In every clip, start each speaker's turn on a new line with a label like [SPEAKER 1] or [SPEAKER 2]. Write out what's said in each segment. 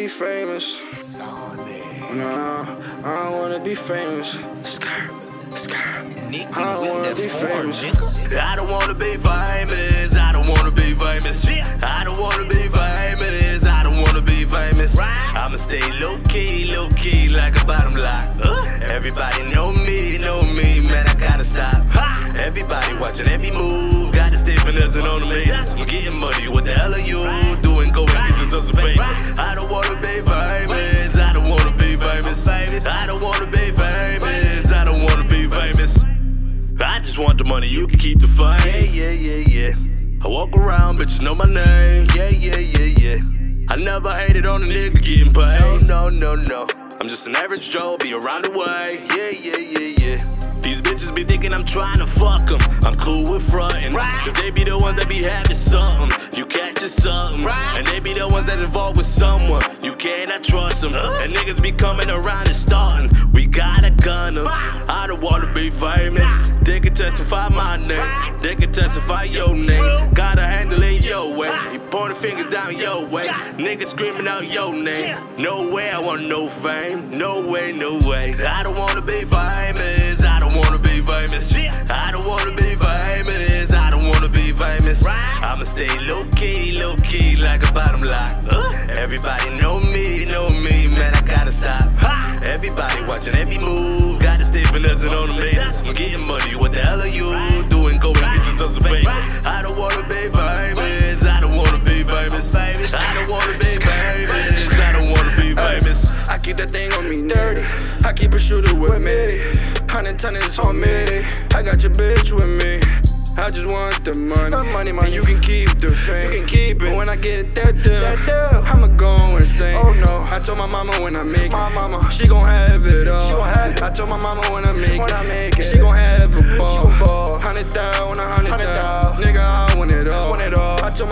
[SPEAKER 1] be famous. Nah, I don't wanna be famous. Skirt, skirt. I don't wanna be famous.
[SPEAKER 2] I don't wanna be famous. I don't wanna be famous. I don't wanna be famous. I don't wanna be famous. I'ma stay low key, low key like a bottom lock. Everybody know me, know me, man. I gotta stop. Everybody watching every move. Got the stay finessing on the haters. I'm getting money. What the hell are you doing? Go and get yourself some. I don't wanna be famous. I don't wanna be famous. I don't wanna be famous. I don't wanna be famous. I just want the money, you can keep the fame. Yeah, yeah, yeah, yeah. I walk around, bitches know my name. Yeah, yeah, yeah, yeah. I never hated on a nigga getting paid. No, no, no, no. I'm just an average Joe, be around the way. Yeah, yeah, yeah, yeah. These bitches be thinking I'm trying to fuck them. I'm cool with frontin'. Right. Cause they be the ones that be having something. You catch something. And they be the ones that involved with someone. You cannot trust them. And niggas be coming around and starting. We gotta gun them. I don't wanna be famous. They can testify my name. They can testify your name. Gotta handle it your way. You pointing fingers down your way. Niggas screaming out your name. No way I want no fame. No way, no way. I don't wanna be famous. Stay finessing on the haters. I'm getting money. What the hell are you doing? Go and get yourself some paper. I don't wanna be famous. I don't wanna be famous. I don't wanna be famous. I don't wanna be famous.
[SPEAKER 1] I keep that thing on me dirty. I keep a shooter with me. Hundred tonnage on me. I got your bitch with me. I just want the money. The money, money. And you can keep the fame. You can keep it. But when I get that deal, that deal. I'ma go insane. Oh no. I told my mama when I make my it. mama, she gon' have it all. She gon' have it. I told my mama when I make when it, I make it, she gon' have a ball. She gon' ball. Hundred thousand, a hundred thousand.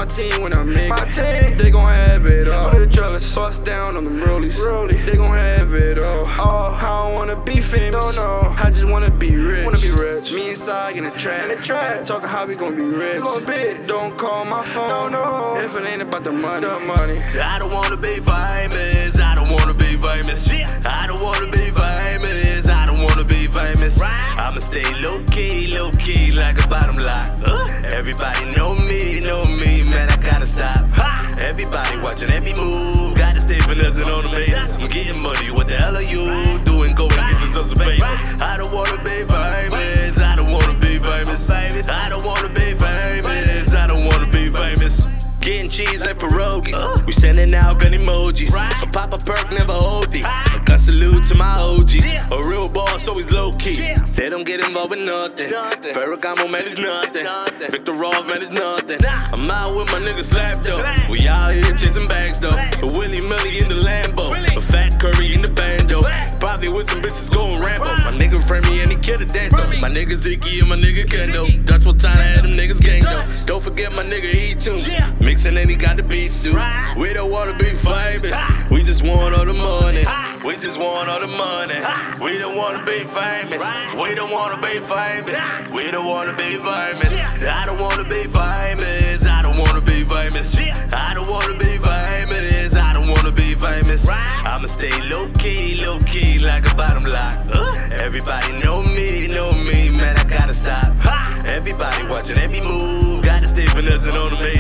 [SPEAKER 1] Team when I make my it, team. they gon' have it all. Under the trellis, bust down on them rollies. Rollie. They gon' have it all. Oh, I don't wanna be famous. No, no. I just wanna be rich. Wanna be rich. Me and Sag in the trap. In the trap. Talking how we gon' be rich. Gon' be. Don't call my phone. No, no. If it ain't about the money. The money.
[SPEAKER 2] I don't wanna be famous. I don't wanna be famous. I don't wanna be famous. I don't wanna be famous. I'ma stay low key, low key like a bottom lock. Everybody know me, know me, man. I gotta stop. Everybody watching every move. Gotta stay finessing on the haters. I'm getting money. What the hell are you doing? Go and get yourself some paper. I don't wanna be famous. Sending out gun emojis. A pop a perk, never OD. A gun salute to my OGs. A real boss, always low key. They don't get involved with nothing. nothing. Ferragamo, man, is nothing. nothing. Victor Ross, man, is nothing. I'm out with my nigga Slab though. We out here chasing bags though. A Willie Millie in the Lambo. A fat curry in the bando. Probably with some bitches going Rambo. My nigga Frammy and he killed a dance though. My nigga Ziggy and my nigga Kendo. That's what time I had them niggas gang though. Don't forget my nigga E tunes. Mixing and he got the beat suit. We don't wanna be famous. We just want all the money. We just want all the money. We don't wanna be famous. We don't wanna be famous. We don't wanna be famous. I don't wanna be famous. I don't wanna be famous. I don't wanna be famous. I don't wanna be famous. I'ma stay low key, low key like a bottom lock. Everybody know watching every move. Gotta stay finessing on the